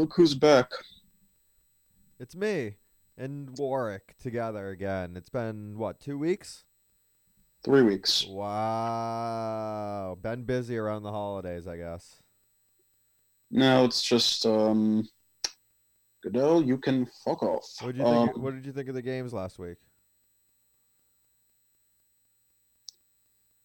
Look who's back. It's me and Warwick together again. It's been what two weeks? Three weeks. Wow, been busy around the holidays, I guess. No, it's just um, Goodell, you can fuck off. What did you think? Um, what did you think of the games last week?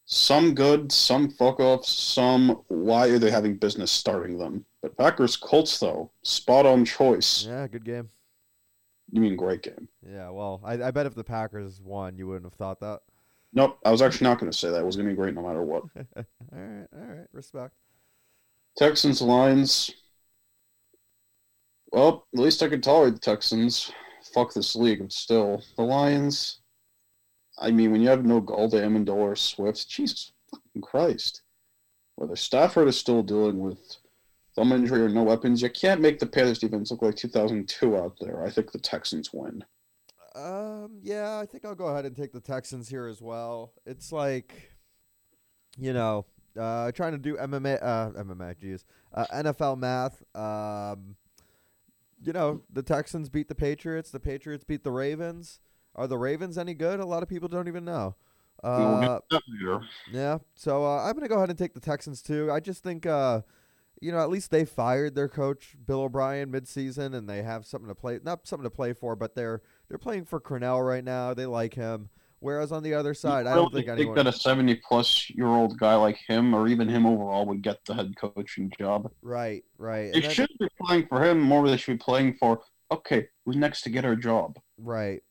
Some good, some fuck off, some why are they having business starting them? But Packers Colts though, spot on choice. Yeah, good game. You mean great game? Yeah, well, I, I bet if the Packers won, you wouldn't have thought that. Nope, I was actually not going to say that. It was going to be great no matter what. all right, all right, respect. Texans Lions. Well, at least I can tolerate the Texans. Fuck this league, but still the Lions. I mean, when you have no Golda, Amendola, or Swift, Jesus fucking Christ. Whether Stafford is still dealing with thumb injury or no weapons, you can't make the Panthers defense look like 2002 out there. I think the Texans win. Um, yeah, I think I'll go ahead and take the Texans here as well. It's like, you know, uh, trying to do MMA, uh, MMA, geez, uh, NFL math. Um, you know, the Texans beat the Patriots. The Patriots beat the Ravens. Are the Ravens any good? A lot of people don't even know. We'll Uh, later. yeah, so uh, I'm gonna go ahead and take the Texans too. I just think, uh, you know, at least they fired their coach Bill O'Brien midseason, and they have something to play, not something to play for, but they're they're playing for Crennel right now. They like him. Whereas on the other side, I don't really think anyone. that a 70 plus year old guy like him, or even him overall, would get the head coaching job. Right, right, They and shouldn't be playing for him more. They should be playing for okay, who's next to get our job? right,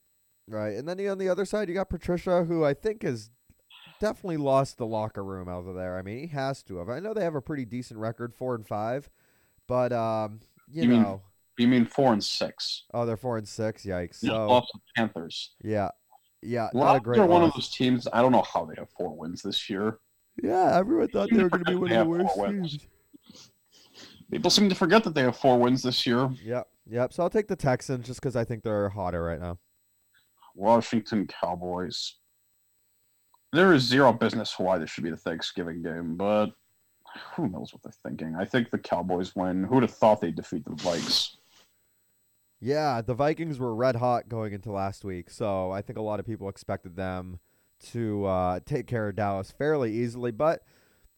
right. And then you- on the other side, you got Patricia, who I think has definitely lost the locker room out of there. I mean, he has to have. I know they have a pretty decent record, four and five, but um, you, You mean know, You mean four and six? oh, they're four and six. Yikes. Yeah, So lost the Panthers. yeah, yeah, not a great are one of those teams. I don't know how they have four wins this year. Yeah, everyone thought they were going to be one of the worst teams. People seem to forget that they have four wins this year. Yep, yep. So I'll take the Texans just because I think they're hotter right now. Washington Cowboys. There is zero business why this should be the Thanksgiving game, but who knows what they're thinking? I think the Cowboys win. Who'd have thought they'd defeat the Vikes? Yeah, the Vikings were red hot going into last week, so I think a lot of people expected them to uh, take care of Dallas fairly easily. But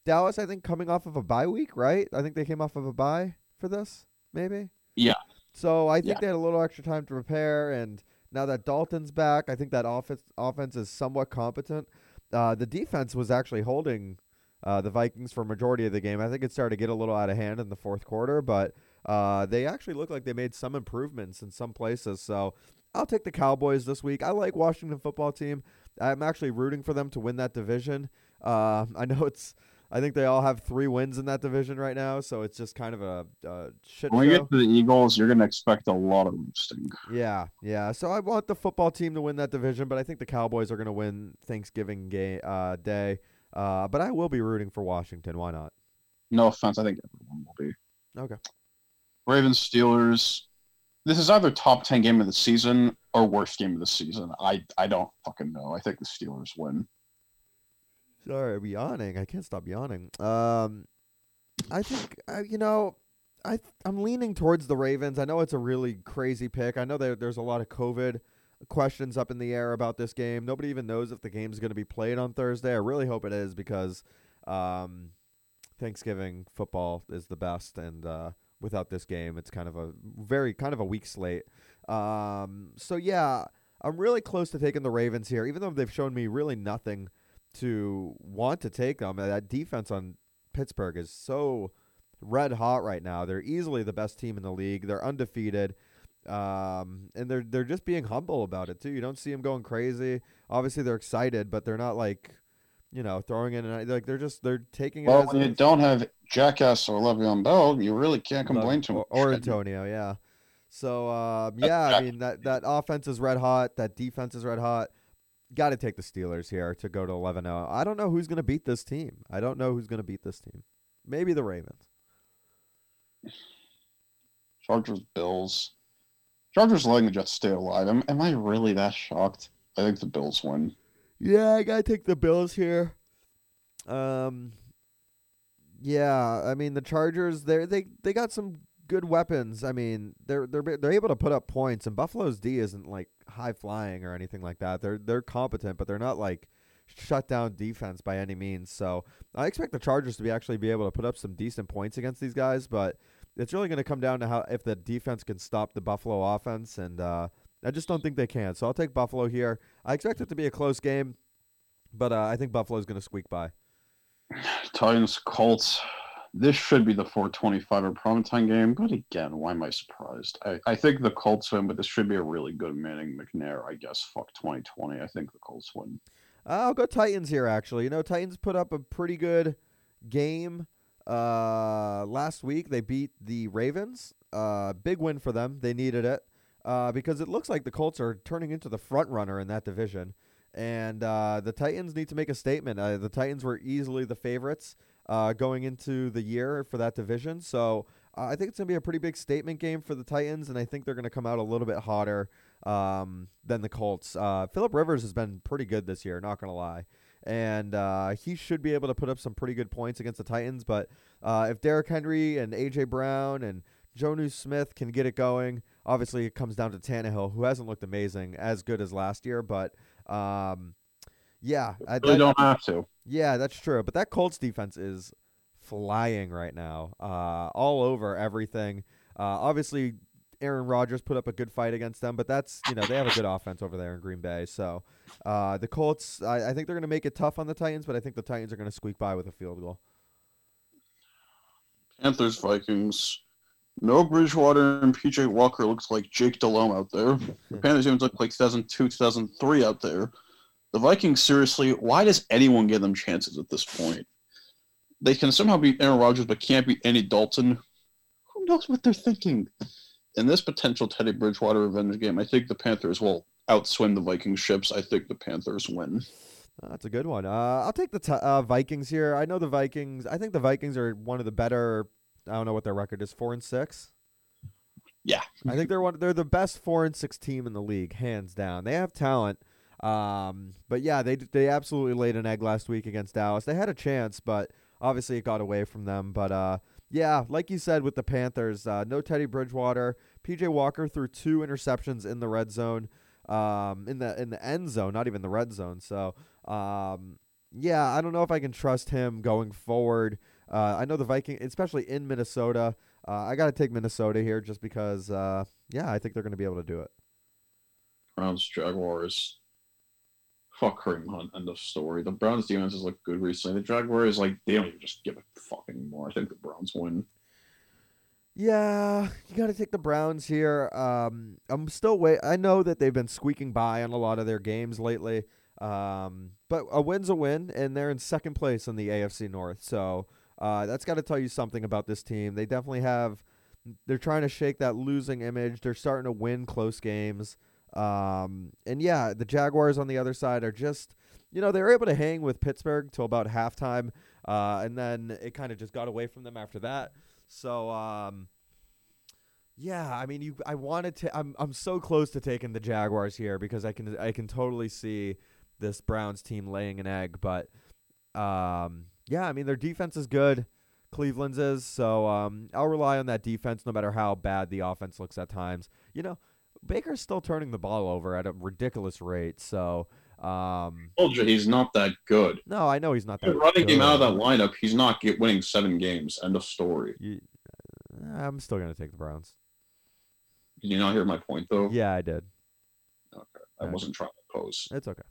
Dallas, I think, coming off of a bye week, right? I think they came off of a bye for this, maybe. Yeah. So I think Yeah. they had a little extra time to prepare, and now that Dalton's back, I think that offense offense is somewhat competent. Uh, the defense was actually holding uh, the Vikings for majority of the game. I think it started to get a little out of hand in the fourth quarter, but uh, they actually look like they made some improvements in some places. So I'll take the Cowboys this week. I like Washington football team. I'm actually rooting for them to win that division. Uh, I know it's. I think they all have three wins in that division right now, so it's just kind of a, a shit When we get to the Eagles, you're going to expect a lot of roasting. Yeah, yeah. So I want the football team to win that division, but I think the Cowboys are going to win Thanksgiving game uh, day. Uh, but I will be rooting for Washington. Why not? No offense, I think everyone will be. Okay. Ravens Steelers. This is either top ten game of the season or worst game of the season. I I don't fucking know. I think the Steelers win. Sorry, I'm yawning. I can't stop yawning. Um, I think uh, you know, I th- I'm leaning towards the Ravens. I know it's a really crazy pick. I know there there's a lot of COVID questions up in the air about this game. Nobody even knows if the game's going to be played on Thursday. I really hope it is because um, Thanksgiving football is the best, and uh, without this game, it's kind of a very kind of a weak slate. Um, so yeah, I'm really close to taking the Ravens here, even though they've shown me really nothing to want to take them. That defense on Pittsburgh is so red hot right now. They're easily the best team in the league. They're undefeated. Um, and they're they're just being humble about it too. You don't see them going crazy. Obviously, they're excited, but they're not like, you know, throwing in and like they're just they're taking it Well, as when you don't have Jackass or Le'Veon Bell, you really can't complain too much. or, or Antonio, yeah. So um, yeah, I mean that that offense is red hot. That defense is red hot. Got to take the Steelers here to go to 11-0. I don't know who's going to beat this team. I don't know who's going to beat this team. Maybe the Ravens. Chargers, Bills. Chargers letting the Jets stay alive. Am, am I really that shocked? I think the Bills win. Yeah, I gotta take the Bills here. Um, yeah, I mean the Chargers. They they they got some good weapons. I mean, they're they're they're able to put up points, and Buffalo's D isn't like high flying or anything like that. They're they're competent, but they're not like shut down defense by any means. So I expect the Chargers to be actually be able to put up some decent points against these guys, but it's really going to come down to how if the defense can stop the Buffalo offense, and uh, I just don't think they can. So I'll take Buffalo here. I expect it to be a close game, but uh, I think Buffalo's going to squeak by. Titans, Colts. This should be the 425 or primetime game, but again, why am I surprised? I, I think the Colts win, but this should be a really good Manning McNair, I guess. Fuck 2020. I think the Colts win. I'll go Titans here, actually. You know, Titans put up a pretty good game uh, last week. They beat the Ravens. Uh, big win for them. They needed it uh, because it looks like the Colts are turning into the front runner in that division. And uh, the Titans need to make a statement. Uh, the Titans were easily the favorites uh, going into the year for that division. So uh, I think it's going to be a pretty big statement game for the Titans, and I think they're going to come out a little bit hotter um, than the Colts. Uh, Philip Rivers has been pretty good this year, not going to lie. And uh, he should be able to put up some pretty good points against the Titans. But uh, if Derrick Henry and A.J. Brown and Jonnu Smith can get it going, obviously it comes down to Tannehill, who hasn't looked amazing, as good as last year. But um, yeah, I really don't have to. Yeah, that's true. But that Colts defense is flying right now, uh, all over everything. Uh, obviously, Aaron Rodgers put up a good fight against them, but that's you know they have a good offense over there in Green Bay. So uh, the Colts, I, I think they're going to make it tough on the Titans, but I think the Titans are going to squeak by with a field goal. Panthers Vikings. No Bridgewater and PJ Walker looks like Jake Delhomme out there. The Panthers even look like 2002, 2003 out there. The Vikings, seriously, why does anyone give them chances at this point? They can somehow beat Aaron Rodgers, but can't beat Andy Dalton. Who knows what they're thinking? In this potential Teddy Bridgewater revenge game, I think the Panthers will outswim the Viking ships. I think the Panthers win. That's a good one. Uh, I'll take the t- uh, Vikings here. I know the Vikings. I think the Vikings are one of the better. I don't know what their record is. Four and six. Yeah, I think they're one. They're the best four and six team in the league, hands down. They have talent. Um, but yeah, they they absolutely laid an egg last week against Dallas. They had a chance, but obviously it got away from them. But uh, yeah, like you said with the Panthers, uh, no Teddy Bridgewater. PJ Walker threw two interceptions in the red zone, um, in the in the end zone, not even the red zone. So um, yeah, I don't know if I can trust him going forward. Uh, I know the Viking, especially in Minnesota. Uh, I got to take Minnesota here just because. Uh, yeah, I think they're going to be able to do it. Browns Jaguars fuck Kareem Hunt. End of story. The Browns defense has looked good recently. The Jaguars like they don't even just give a fuck anymore. I think the Browns win. Yeah, you got to take the Browns here. Um, I'm still wait. I know that they've been squeaking by on a lot of their games lately. Um, but a win's a win, and they're in second place in the AFC North. So uh, that's got to tell you something about this team. They definitely have. They're trying to shake that losing image. They're starting to win close games. Um, and yeah, the Jaguars on the other side are just, you know, they were able to hang with Pittsburgh till about halftime, uh, and then it kind of just got away from them after that. So, um, yeah, I mean, you, I wanted to, I'm, I'm so close to taking the Jaguars here because I can, I can totally see this Browns team laying an egg, but, um, yeah, I mean, their defense is good. Cleveland's is, so um, I'll rely on that defense no matter how bad the offense looks at times. You know, Baker's still turning the ball over at a ridiculous rate. So, um, told you he's not that good. No, I know he's not that. You're running good. him out of that lineup, he's not get winning seven games. End of story. You, I'm still gonna take the Browns. Did you not hear my point though? Yeah, I did. Okay, I okay. wasn't trying to pose. It's okay.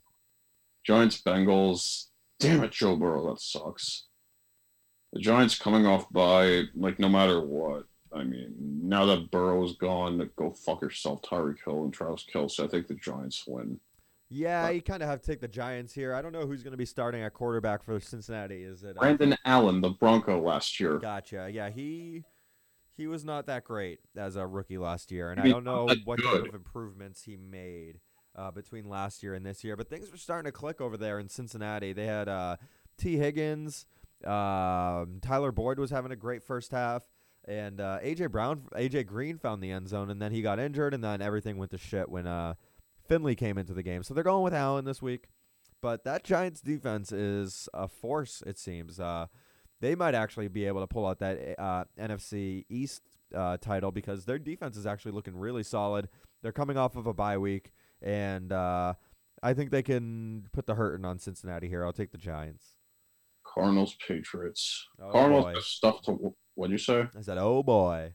Giants, Bengals. Damn it, Joe Burrow, that sucks. The Giants coming off by like no matter what. I mean, now that Burrow's gone, go fuck yourself, Tyreek Hill and Travis Kelce. I think the Giants win. Yeah, but, you kind of have to take the Giants here. I don't know who's going to be starting at quarterback for Cincinnati. Is it uh, Brandon uh, Allen, the Bronco last year? Gotcha. Yeah, he he was not that great as a rookie last year, and I, I don't know what good. type of improvements he made uh, between last year and this year. But things were starting to click over there in Cincinnati. They had uh, Tee Higgins, um, Tyler Boyd was having a great first half. And uh, AJ Brown, AJ Green found the end zone, and then he got injured, and then everything went to shit when uh, Finley came into the game. So they're going with Allen this week, but that Giants defense is a force. It seems uh, they might actually be able to pull out that uh, NFC East uh, title because their defense is actually looking really solid. They're coming off of a bye week, and uh, I think they can put the hurting on Cincinnati here. I'll take the Giants. Cardinals, Patriots. Oh, Cardinals boy. have stuff to. What'd you say? I said, oh boy.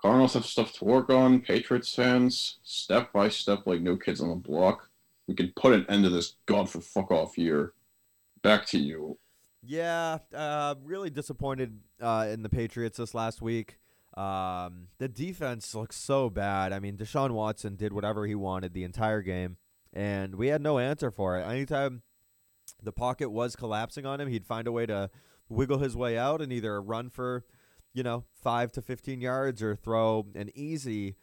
Cardinals have stuff to work on. Patriots fans, step by step, like no kids on the block. We can put an end to this god for fuck off year. Back to you. Yeah, uh, really disappointed uh, in the Patriots this last week. Um, the defense looks so bad. I mean, Deshaun Watson did whatever he wanted the entire game, and we had no answer for it. Anytime the pocket was collapsing on him, he'd find a way to wiggle his way out and either run for, you know, five to fifteen yards or throw an easy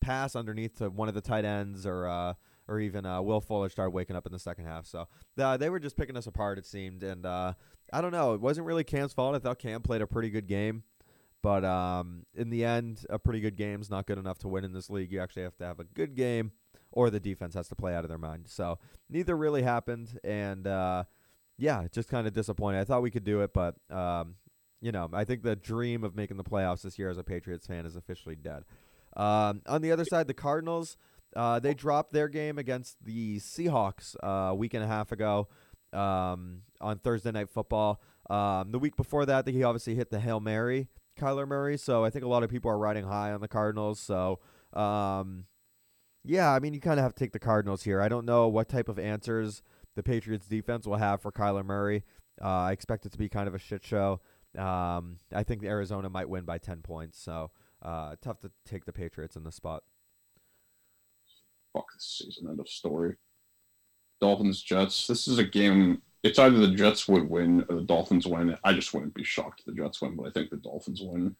pass underneath to one of the tight ends or uh, or even uh, Will Fuller started waking up in the second half. So uh, they were just picking us apart, it seemed. And uh, I don't know. It wasn't really Cam's fault. I thought Cam played a pretty good game. But um, in the end, a pretty good game is not good enough to win in this league. You actually have to have a good game, or the defense has to play out of their mind. So neither really happened. And uh, yeah, just kind of disappointed. I thought we could do it, but um, you know, I think the dream of making the playoffs this year as a Patriots fan is officially dead. Um, on the other side, the Cardinals, uh, they dropped their game against the Seahawks uh, a week and a half ago um, on Thursday Night Football. Um, the week before that, he obviously hit the Hail Mary, Kyler Murray. So I think a lot of people are riding high on the Cardinals. So um, yeah, I mean, you kind of have to take the Cardinals here. I don't know what type of answers the Patriots defense will have for Kyler Murray. Uh, I expect it to be kind of a shit show. Um, I think Arizona might win by 10 points. So uh, tough to take the Patriots in the spot. Fuck this season. End of story. Dolphins, Jets. This is a game. It's either the Jets would win or the Dolphins win. I just wouldn't be shocked if the Jets win, but I think the Dolphins win.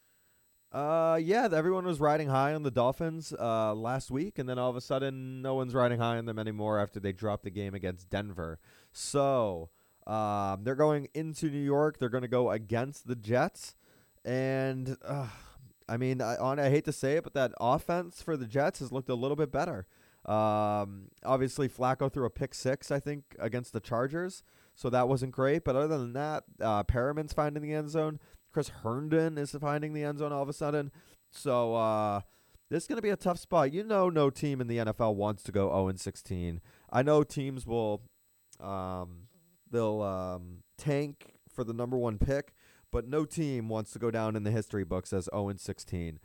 Uh, yeah, everyone was riding high on the Dolphins uh, last week, and then all of a sudden, no one's riding high on them anymore after they dropped the game against Denver. So um, they're going into New York. They're going to go against the Jets, and uh, I mean, I, on I hate to say it, but that offense for the Jets has looked a little bit better. Um, obviously, Flacco threw a pick six, I think, against the Chargers, so that wasn't great. But other than that, uh, Perriman's finding the end zone. Chris Herndon is finding the end zone all of a sudden. So uh, this is going to be a tough spot. You know, no team in the NFL wants to go 0 and 16. I know teams will, um, they'll um, tank for the number one pick, but no team wants to go down in the history books as 0 and 16.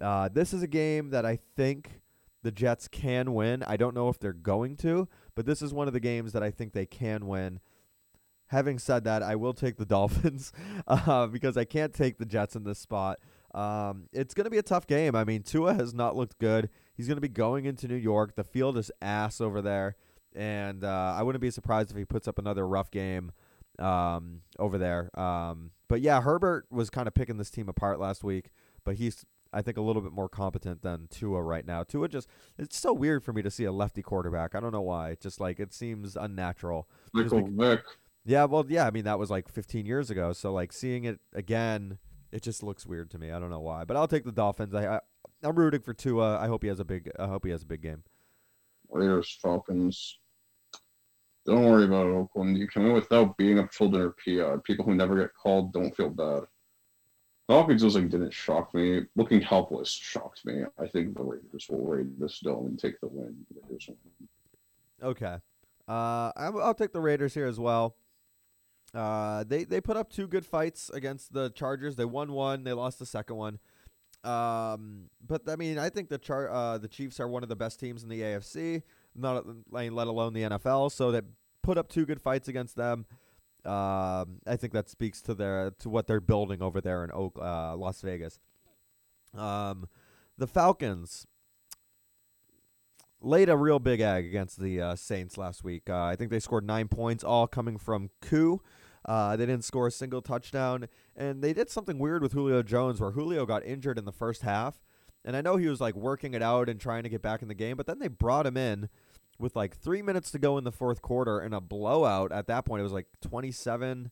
Uh, this is a game that I think the Jets can win. I don't know if they're going to, but this is one of the games that I think they can win. Having said that, I will take the Dolphins uh, because I can't take the Jets in this spot. Um, it's going to be a tough game. I mean, Tua has not looked good. He's going to be going into New York. The field is ass over there, and uh, I wouldn't be surprised if he puts up another rough game um, over there. Um, but yeah, Herbert was kind of picking this team apart last week, but he's I think a little bit more competent than Tua right now. Tua just it's so weird for me to see a lefty quarterback. I don't know why. It's just like it seems unnatural. Michael Vick. Yeah, well, yeah. I mean, that was like 15 years ago. So like seeing it again, it just looks weird to me. I don't know why, but I'll take the Dolphins. I, I I'm rooting for Tua. I hope he has a big. I hope he has a big game. Raiders, Falcons. Don't worry about Oakland. You can win without being a children or PI. People who never get called don't feel bad. Falcons was like didn't shock me. Looking helpless shocked me. I think the Raiders will raid this dome and take the win. Okay. Uh, I'll take the Raiders here as well. Uh, they they put up two good fights against the Chargers. They won one. They lost the second one. Um, but I mean, I think the char- uh, the Chiefs are one of the best teams in the AFC. Not let alone the NFL. So they put up two good fights against them. Um, I think that speaks to their to what they're building over there in Oak, uh, Las Vegas. Um, the Falcons laid a real big egg against the uh, Saints last week. Uh, I think they scored nine points, all coming from Koo. Uh, they didn't score a single touchdown, and they did something weird with Julio Jones, where Julio got injured in the first half, and I know he was like working it out and trying to get back in the game, but then they brought him in with like three minutes to go in the fourth quarter and a blowout. At that point, it was like twenty-seven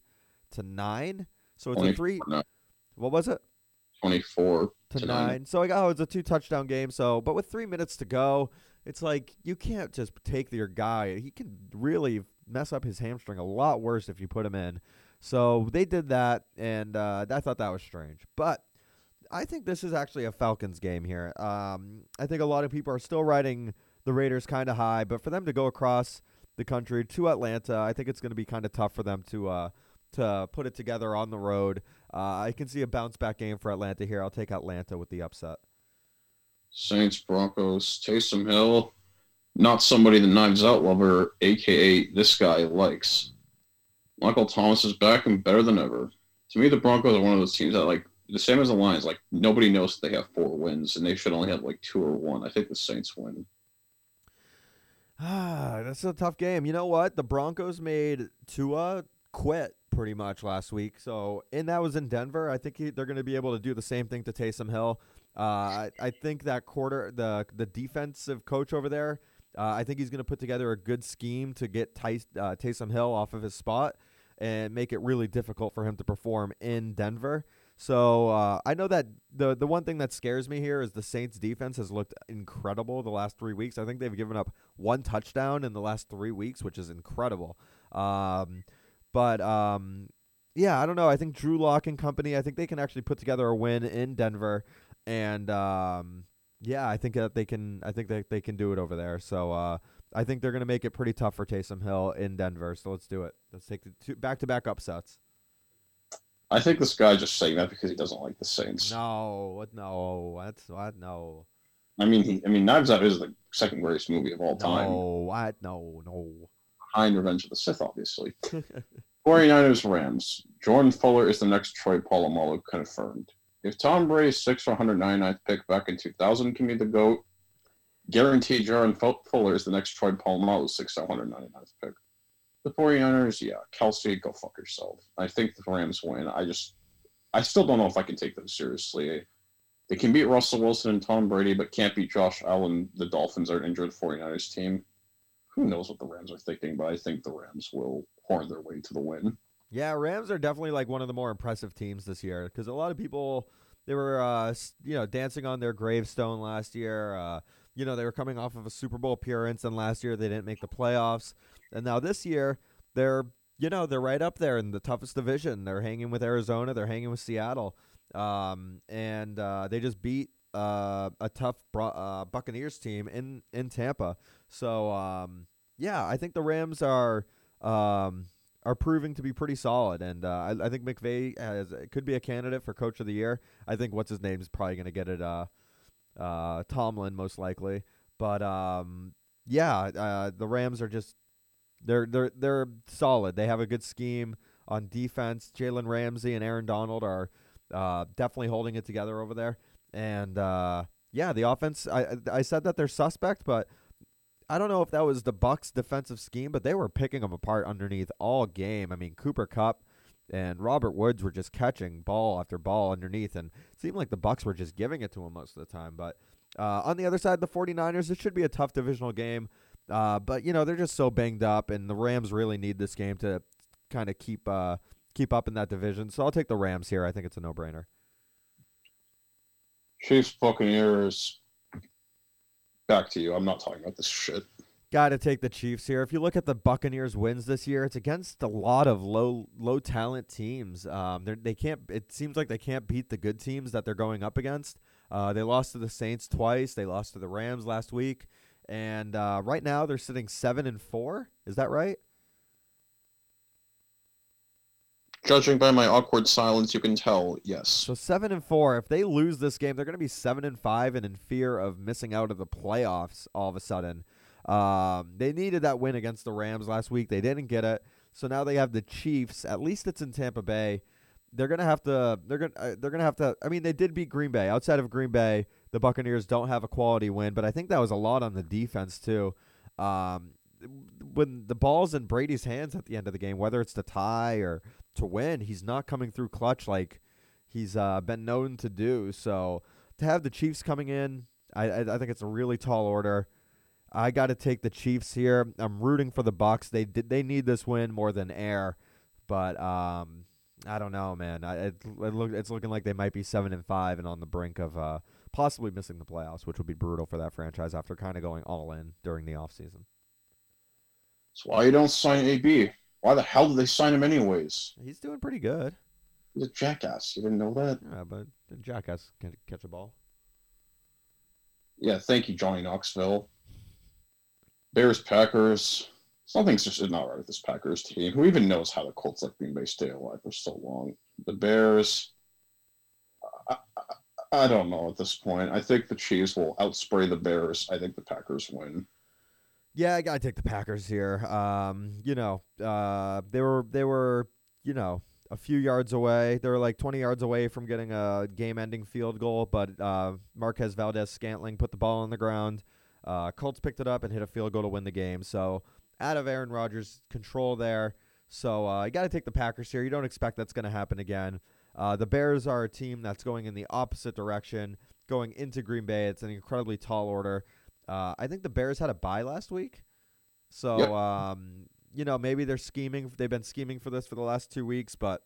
to nine. So it's a three. What was it? 24 to, to nine. nine. So like, oh, it's a two touchdown game. So, but with three minutes to go, it's like you can't just take your guy. He can really mess up his hamstring a lot worse if you put him in. So they did that, and uh, I thought that was strange. But I think this is actually a Falcons game here. Um, I think a lot of people are still riding the Raiders kind of high, but for them to go across the country to Atlanta, I think it's going to be kind of tough for them to uh, to put it together on the road. Uh, I can see a bounce back game for Atlanta here. I'll take Atlanta with the upset. Saints, Broncos, Taysom Hill, not somebody the Knives Out lover, aka this guy, likes. Michael Thomas is back and better than ever. To me, the Broncos are one of those teams that, like, the same as the Lions, like, nobody knows that they have four wins, and they should only have, like, two or one. I think the Saints win. Ah, that's a tough game. You know what? The Broncos made Tua quit pretty much last week. So, and that was in Denver. I think he, they're going to be able to do the same thing to Taysom Hill. Uh, I, I think that quarter, the the defensive coach over there, uh, I think he's going to put together a good scheme to get Ty, uh, Taysom Hill off of his spot and make it really difficult for him to perform in Denver. So uh, I know that the the one thing that scares me here is the Saints defense has looked incredible the last three weeks. I think they've given up one touchdown in the last three weeks, which is incredible. Um, but um, yeah, I don't know. I think Drew Lock and company. I think they can actually put together a win in Denver, and um, yeah, I think that they can. I think that they can do it over there. So uh, I think they're going to make it pretty tough for Taysom Hill in Denver. So let's do it. Let's take the two back to back upsets. I think this guy just saying that because he doesn't like the Saints. No, what? No, what? What? No. I mean, he, I mean, Knives Out is the second greatest movie of all time. No, what? No, no. Behind Revenge of the Sith, obviously. 49ers Rams. Jordan Fuller is the next Troy Polamalu confirmed. If Tom Brady's 6 or 199th pick back in 2000 can be the GOAT, guaranteed Jordan Fuller is the next Troy Polamalu 6 or 199th pick. The 49ers, yeah, Kelsey, go fuck yourself. I think the Rams win. I just, I still don't know if I can take them seriously. They can beat Russell Wilson and Tom Brady, but can't beat Josh Allen. The Dolphins are an injured 49ers team. Who knows what the Rams are thinking, but I think the Rams will horn their way to the win. Yeah, Rams are definitely like one of the more impressive teams this year because a lot of people they were uh, you know dancing on their gravestone last year. Uh, you know they were coming off of a Super Bowl appearance, and last year they didn't make the playoffs, and now this year they're you know they're right up there in the toughest division. They're hanging with Arizona, they're hanging with Seattle, um, and uh, they just beat uh, a tough uh, Buccaneers team in in Tampa. So um, yeah, I think the Rams are um, are proving to be pretty solid, and uh, I, I, think McVay has could be a candidate for Coach of the Year. I think what's his name is probably going to get it. Uh, uh, Tomlin most likely, but um, yeah, uh, the Rams are just they're they're they're solid. They have a good scheme on defense. Jalen Ramsey and Aaron Donald are uh, definitely holding it together over there, and uh, yeah, the offense. I I said that they're suspect, but I don't know if that was the Bucks defensive scheme, but they were picking them apart underneath all game. I mean, Cooper Kupp and Robert Woods were just catching ball after ball underneath, and it seemed like the Bucks were just giving it to him most of the time. But uh, on the other side, the 49ers, it should be a tough divisional game. Uh, but you know they're just so banged up, and the Rams really need this game to kind of keep uh, keep up in that division. So I'll take the Rams here. I think it's a no brainer. Chiefs Buccaneers back to you. I'm not talking about this shit. Got to take the Chiefs here. If you look at the Buccaneers' wins this year, it's against a lot of low low talent teams. Um, they can't. It seems like they can't beat the good teams that they're going up against. Uh, they lost to the Saints twice. They lost to the Rams last week, and uh, right now they're sitting seven and four. Is that right? Judging by my awkward silence, you can tell yes. So seven and four. If they lose this game, they're going to be seven and five, and in fear of missing out of the playoffs all of a sudden. Um, they needed that win against the Rams last week. They didn't get it, so now they have the Chiefs. At least it's in Tampa Bay. They're gonna have to. They're gonna. Uh, they're gonna have to. I mean, they did beat Green Bay. Outside of Green Bay, the Buccaneers don't have a quality win, but I think that was a lot on the defense too. Um, when the ball's in Brady's hands at the end of the game, whether it's to tie or to win, he's not coming through clutch like he's uh, been known to do. So to have the Chiefs coming in, I, I, I think it's a really tall order. I got to take the Chiefs here. I'm rooting for the Bucks. They did they need this win more than air, but um, I don't know, man. I, it, it look, it's looking like they might be seven and five and on the brink of uh, possibly missing the playoffs, which would be brutal for that franchise after kind of going all in during the offseason. That's why you don't sign AB. Why the hell did they sign him anyways? He's doing pretty good. He's a jackass. You didn't know that? Yeah, but the jackass can catch a ball. Yeah, thank you, Johnny Knoxville. Bears, Packers. Something's just not right with this Packers team. Who even knows how the Colts let Green Bay stay alive for so long? The Bears. I, I, I don't know at this point. I think the Chiefs will outspray the Bears. I think the Packers win. Yeah, I gotta take the Packers here. Um, you know, uh, they were they were you know a few yards away. They were like 20 yards away from getting a game-ending field goal, but uh, Marquez Valdes-Scantling put the ball on the ground. Uh, Colts picked it up and hit a field goal to win the game. So out of Aaron Rodgers' control there. So uh, you got to take the Packers here. You don't expect that's going to happen again. Uh, the Bears are a team that's going in the opposite direction, going into Green Bay. It's an incredibly tall order. Uh, I think the Bears had a bye last week, so Yep. um, you know maybe they're scheming. They've been scheming for this for the last two weeks, but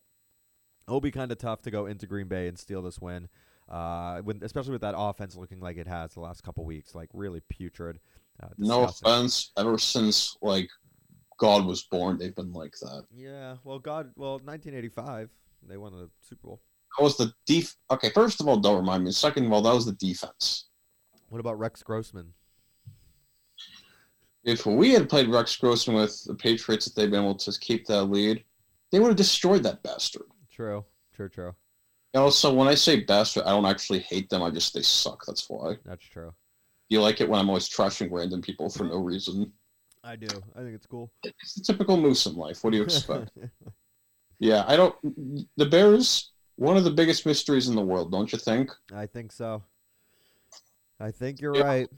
it'll be kind of tough to go into Green Bay and steal this win. Uh, when, especially with that offense looking like it has the last couple weeks, like really putrid. Uh, No offense. Ever since like God was born, they've been like that. Yeah, well, God, well, 1985, they won the Super Bowl. That was the def. Okay, first of all, don't remind me. Second of all, that was the defense. What about Rex Grossman? If we had played Rex Grossman with the Patriots, if they'd been able to keep that lead, they would have destroyed that bastard. True, true, true. And also, when I say bastard, I don't actually hate them. I just they suck. That's why. That's true. You like it when I'm always trashing random people for no reason. I do. I think it's cool. It's the typical moose in life. What do you expect? yeah, I don't. The Bears, one of the biggest mysteries in the world, don't you think? I think so. I think you're Yeah. right.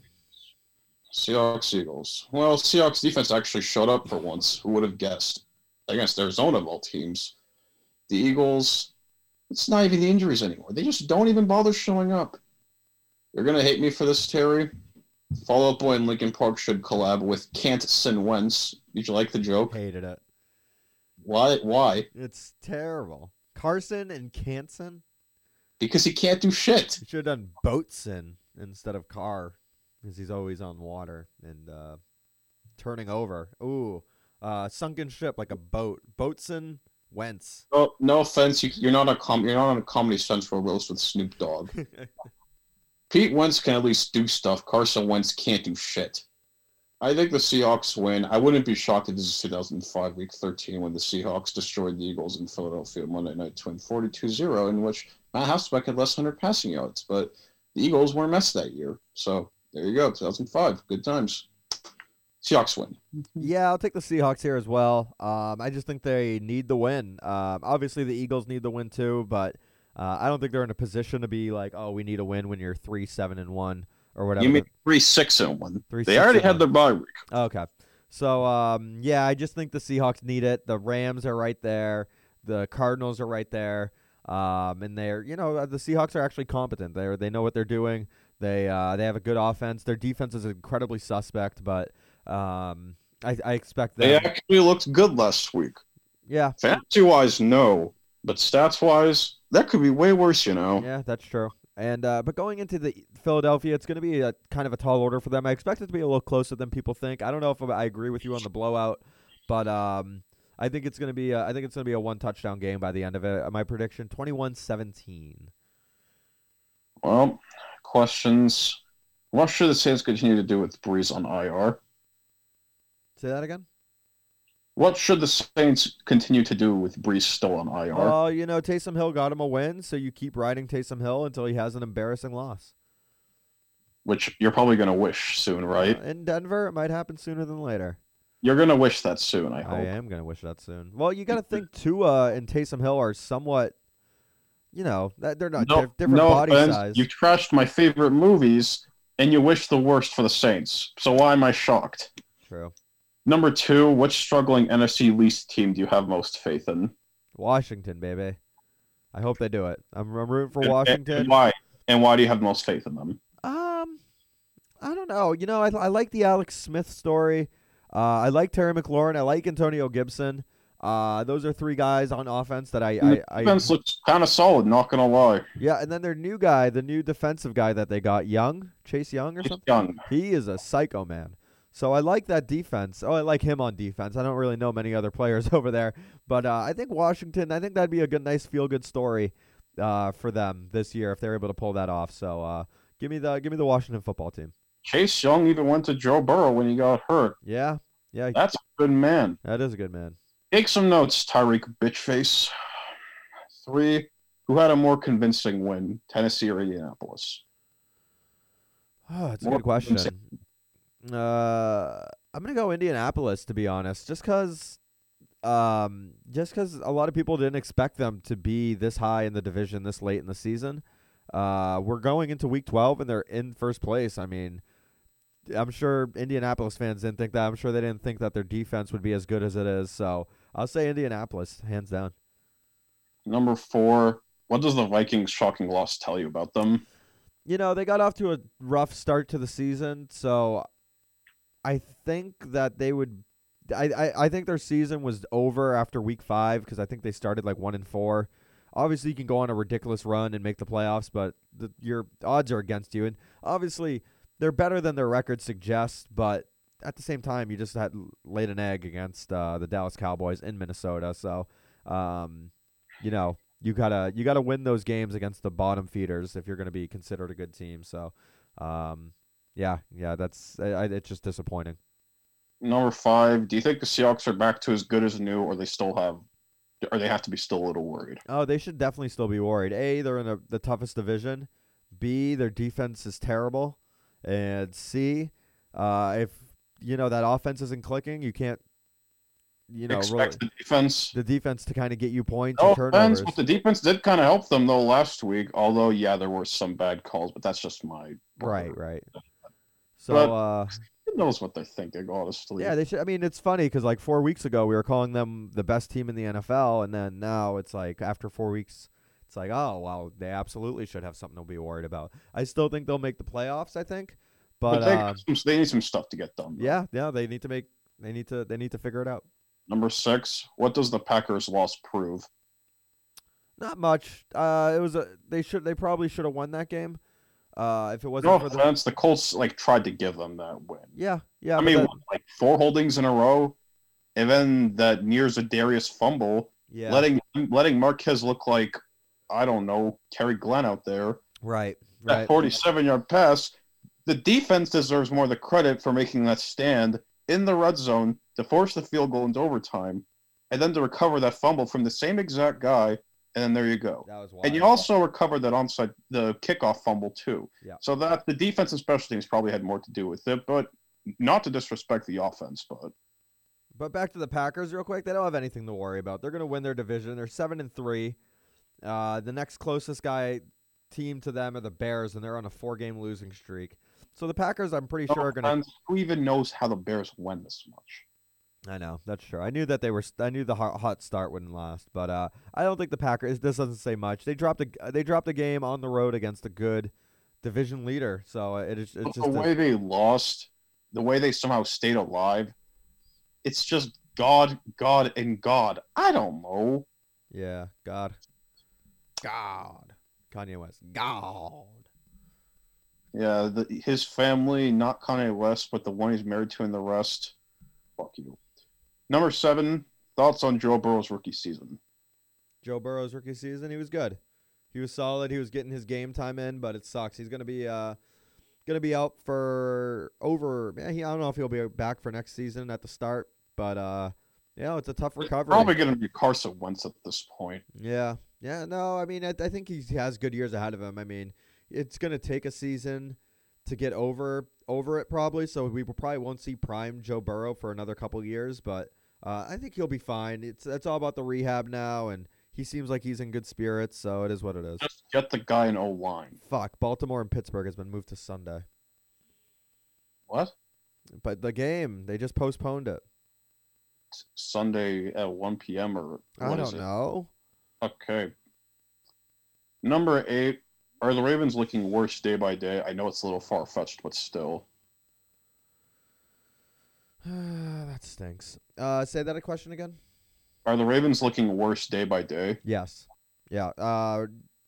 Seahawks, Eagles. Well, Seahawks defense actually showed up for once. Who would have guessed? Against Arizona of all teams. The Eagles, it's not even the injuries anymore. They just don't even bother showing up. You're going to hate me for this, Terry. Fall Out Boy and Linkin Park should collab with Can't Sin Wentz. Did you like the joke? Hated it. Why? Why? It's terrible. Carson and Canson. Because he can't do shit. He should have done Boatson instead of Carr, because he's always on water and uh, turning over. Ooh, uh, sunken ship like a boat. Boatson Wentz. No, no offense, you, you're not a com- you're not on a comedy central roast with Snoop Dogg. Pete Wentz can at least do stuff. Carson Wentz can't do shit. I think the Seahawks win. I wouldn't be shocked if this is 2005, Week 13, when the Seahawks destroyed the Eagles in Philadelphia Monday Night to win 42-0, in which Matt Hasselbeck had less 100 passing yards. But the Eagles were a mess that year. So there you go, 2005. Good times. Seahawks win. Yeah, I'll take the Seahawks here as well. Um, I just think they need the win. Um, obviously, the Eagles need the win too, but uh, I don't think they're in a position to be like, oh, we need a win when you're three, seven, and one or whatever. You mean 3-6 and 1. Three, They six, already had one. their bye week. Okay. So um yeah, I just think the Seahawks need it. The Rams are right there. The Cardinals are right there. Um and they're you know, the Seahawks are actually competent. They they know what they're doing. They uh they have a good offense. Their defense is incredibly suspect, but um I I expect They actually looked good last week. Yeah. Fantasy wise, no. But stats wise, that could be way worse, you know. Yeah, that's true. And uh, but going into the Philadelphia, it's going to be a kind of a tall order for them. I expect it to be a little closer than people think. I don't know if I agree with you on the blowout, but um, I think it's going to be a, I think it's going to be a one touchdown game by the end of it. My prediction 21-17. Well, questions. What should the Saints continue to do with Brees on IR? Say that again. What should the Saints continue to do with Brees still on IR? Well, you know, Taysom Hill got him a win, so you keep riding Taysom Hill until he has an embarrassing loss. Which you're probably going to wish soon, right? Uh, in Denver, it might happen sooner than later. You're going to wish that soon, I hope. I am gonna wish that soon. Well, you got to think Tua and Taysom Hill are somewhat, you know, that they're not no, diff- different no body offense. size. You trashed my favorite movies, and you wish the worst for the Saints. So why am I shocked? True. Number two, which struggling NFC least team do you have most faith in? Washington, baby. I hope they do it. I'm, I'm rooting for and- Washington. And why? And why do you have most faith in them? Um, I don't know. You know, I, I like the Alex Smith story. Uh, I like Terry McLaurin. I like Antonio Gibson. Uh, those are three guys on offense that I, I, I Defense looks kind of solid, not gonna lie. yeah. And then their new guy, the new defensive guy that they got, Young, Chase Young or He's something. young. He is a psycho man. So I like that defense. Oh, I like him on defense. I don't really know many other players over there, but uh, I think Washington. I think that'd be a good, nice, feel good story uh, for them this year if they're able to pull that off. So uh, give me the give me the Washington football team. Chase Young even went to Joe Burrow when he got hurt. Yeah, yeah, That's a good man. that is a good man. Take some notes, Tyreek Bitchface. Three. Who had a more convincing win, Tennessee or Indianapolis? Oh, that's a good question. Uh, I'm gonna go Indianapolis to be honest, just cause, um, just cause a lot of people didn't expect them to be this high in the division this late in the season. Uh, we're going into week 12 and they're in first place. I mean, I'm sure Indianapolis fans didn't think that. I'm sure they didn't think that their defense would be as good as it is. So I'll say Indianapolis, hands down. Number four. What does the Vikings' shocking loss tell you about them? you know, they got off to a rough start to the season, so I think that they would. I, I, I think their season was over after week five because I think they started like one and four. Obviously, you can go on a ridiculous run and make the playoffs, but the, your odds are against you. And obviously, they're better than their record suggests, but at the same time, you just had laid an egg against uh, the Dallas Cowboys in Minnesota. So, um, you know, you gotta you gotta win those games against the bottom feeders if you're gonna be considered a good team. So, um, yeah, yeah, that's I, I, it's just disappointing. Number five. Do you think the Seahawks are back to as good as new, or they still have, or they have to be still a little worried? Oh, they should definitely still be worried. A, they're in a, the toughest division. B, their defense is terrible, and see uh, if you know that offense isn't clicking, you can't, you know, really, Expect the defense. the defense to kind of get you points No and turnovers. offense, but the defense did kind of help them though last week. Although, yeah, there were some bad calls, but that's just my Right, right. So, But- uh, Who knows what they're thinking? Honestly, yeah, they should. I mean, it's funny because like four weeks ago we were calling them the best team in the NFL, and then now it's like after four weeks, it's like, oh well, they absolutely should have something to be worried about. I still think they'll make the playoffs. I think, but, but they, uh, some, they need some stuff to get done. though. yeah, yeah, they need to make. They need to. They need to figure it out. Number six. What does the Packers' loss prove? Not much. Uh, it was a. They should. They probably should have won that game. Uh, if it wasn't No for the. offense, the Colts like tried to give them that win. Yeah, yeah. I mean, that- like four holdings in a row, and then that near Darius fumble, yeah. letting letting Marquez look like I don't know Terry Glenn out there. right. That Right. 47 yard pass. The defense deserves more of the credit for making that stand in the red zone to force the field goal into overtime, and then to recover that fumble from the same exact guy. And then there you go. That was wild. And you also recovered that onside the kickoff fumble too. Yeah. So that the defense and special teams probably had more to do with it, but not to disrespect the offense, but But back to the Packers real quick. They don't have anything to worry about. They're going to win their division. They're seven and three. Uh, the next closest guy team to them are the Bears, and they're on a four-game losing streak. So the Packers, I'm pretty sure, are going to. Who even knows how the Bears win this much? I know that's true. I knew that they were. I knew the hot, hot start wouldn't last, but uh, I don't think the Packers. This doesn't say much. They dropped a. They dropped a game on the road against a good division leader. So uh, it is. It's just. the a- way they lost, the way they somehow stayed alive, it's just God, God, and God. I don't know. yeah. God. God. Kanye West. God. Yeah, the, his family, not Kanye West, but the one he's married to, and the rest. Fuck you. Number seven. Thoughts on Joe Burrow's rookie season? Joe Burrow's rookie season, he was good. He was solid. He was getting his game time in, but it sucks. He's gonna be uh gonna be out for over. I don't know if he'll be back for next season at the start, but uh, you know, it's a tough recovery. Probably going to be Carson Wentz at this point. Yeah, yeah. No, I mean, I, I think he has good years ahead of him. I mean, it's gonna take a season to get over over it probably. So we probably won't see prime Joe Burrow for another couple years, but uh, I think he'll be fine. It's it's all about the rehab now, and he seems like he's in good spirits. So it is what it is. Just get the guy in O line. Fuck, Baltimore and Pittsburgh has been moved to Sunday, What? but the game they just postponed it. Sunday at 1 p.m. or I don't is it? Okay. Number eight. Are the Ravens looking worse day by day? I know it's a little far fetched, but still. that stinks. Uh, say that a question again. Are the Ravens looking worse day by day? Yes. Yeah. Uh,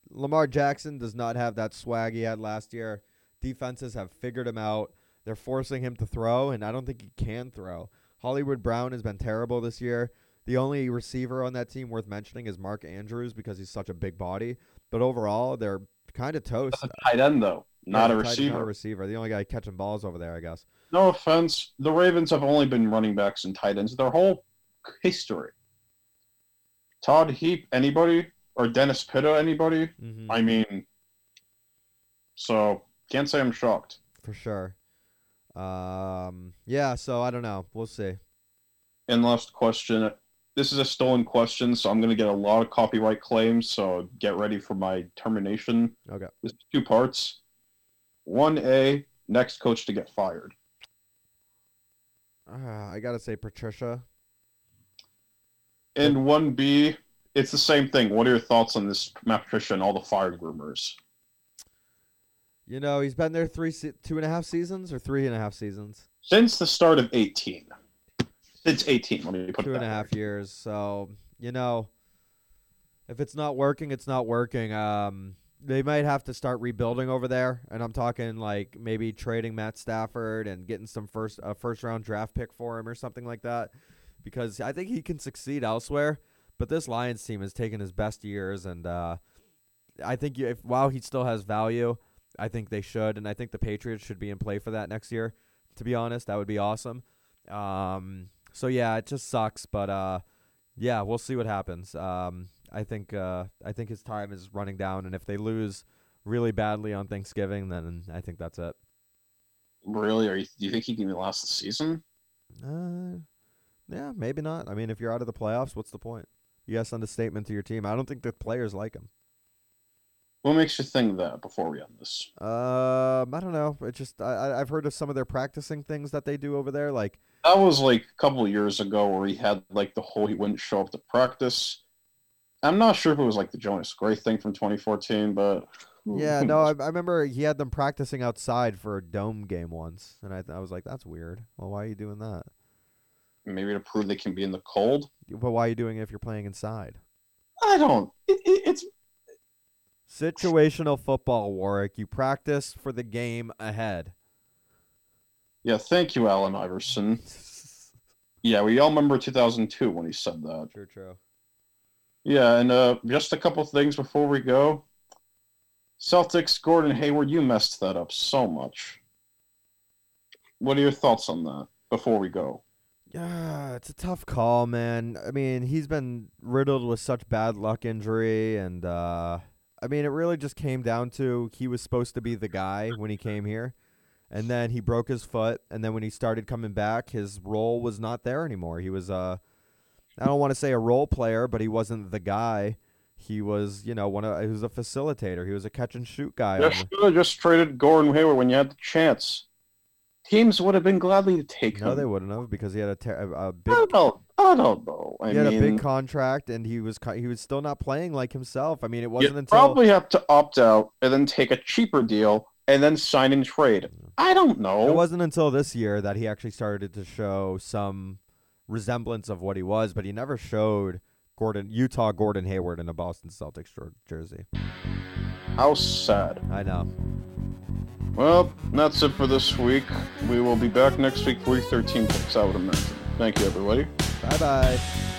Lamar Jackson does not have that swag he had last year. Defenses have figured him out. They're forcing him to throw, and I don't think he can throw. Hollywood Brown has been terrible this year. The only receiver on that team worth mentioning is Mark Andrews because he's such a big body. But overall, they're kind of toast. That's a tight end though, not Yeah, a receiver. Not a receiver. The only guy catching balls over there, I guess. No offense, the Ravens have only been running backs and tight ends their whole history. Todd Heap, anybody, or Dennis Pitta, anybody? hmm I mean, so can't say I'm shocked. for sure. Um, yeah. So I don't know. We'll see. And last question. This is a stolen question, so I'm going to get a lot of copyright claims. So get ready for my termination. Okay. This is two parts. One A, next coach to get fired. Uh, I gotta say, Patricia. And one B, it's the same thing. What are your thoughts on this Matt Patricia and all the fired rumors? You know, he's been there three, two and a half seasons or three and a half seasons, Since the start of 18. Since 18, let me put two and a half way. years. So you know, if it's not working, it's not working. Um, they might have to start rebuilding over there, and I'm talking like maybe trading Matt Stafford and getting some first a first round draft pick for him or something like that, because I think he can succeed elsewhere. But this Lions team has taken his best years, and uh, I think you- if while he still has value, I think they should, and I think the Patriots should be in play for that next year. To be honest, that would be awesome. Um, so yeah, it just sucks, but uh, yeah, we'll see what happens. Um, I think uh, I think his time is running down, and if they lose really badly on Thanksgiving, then I think that's it. Really? Are you, do you think he can last the season? Uh, yeah, maybe not. I mean, if you're out of the playoffs, what's the point? You gotta send a statement to your team. I don't think the players like him. What makes you think that before we end this? Um, I don't know. It just I I've heard of some of their practicing things that they do over there. Like That was like a couple of years ago where he had like the whole he wouldn't show up to practice. I'm not sure if it was like the Jonas Gray thing from 2014, but yeah, no, I. I remember he had them practicing outside for a dome game once, and I I was like, that's weird. Well, why are you doing that? maybe to prove they can be in the cold. But why are you doing it if you're playing inside? I don't. It, it, it's Situational football, Warwick. You practice for the game ahead. yeah. Thank you, Allen Iverson. Yeah, we all remember 2002 when he said that. True, true. Yeah, and uh, just a couple things before we go. Celtics, Gordon Hayward, you messed that up so much. What are your thoughts on that before we go? Yeah, it's a tough call, man. I mean, he's been riddled with such bad luck injury, and uh, I mean, it really just came down to he was supposed to be the guy when he came here, and then he broke his foot, and then when he started coming back, his role was not there anymore. He was uh, I don't want to say a role player, but he wasn't the guy. He was, you know, one of he was a facilitator. He was a catch and shoot guy. You should the- have just traded Gordon Hayward when you had the chance. Teams would have been gladly to take no, him. No, they wouldn't have because he had a, ter- a, big I don't. I don't know. I he had mean, a big contract, and he was he was still not playing like himself. I mean, it wasn't until probably have to opt out and then take a cheaper deal and then sign and trade. I don't know. it wasn't until this year that he actually started to show some resemblance of what he was, but he never showed Gordon Utah Gordon Hayward in a Boston Celtics jersey. How sad. I know. Well, that's it for this week. We will be back next week for week 13 picks, I would imagine. Thank you, everybody. Bye bye.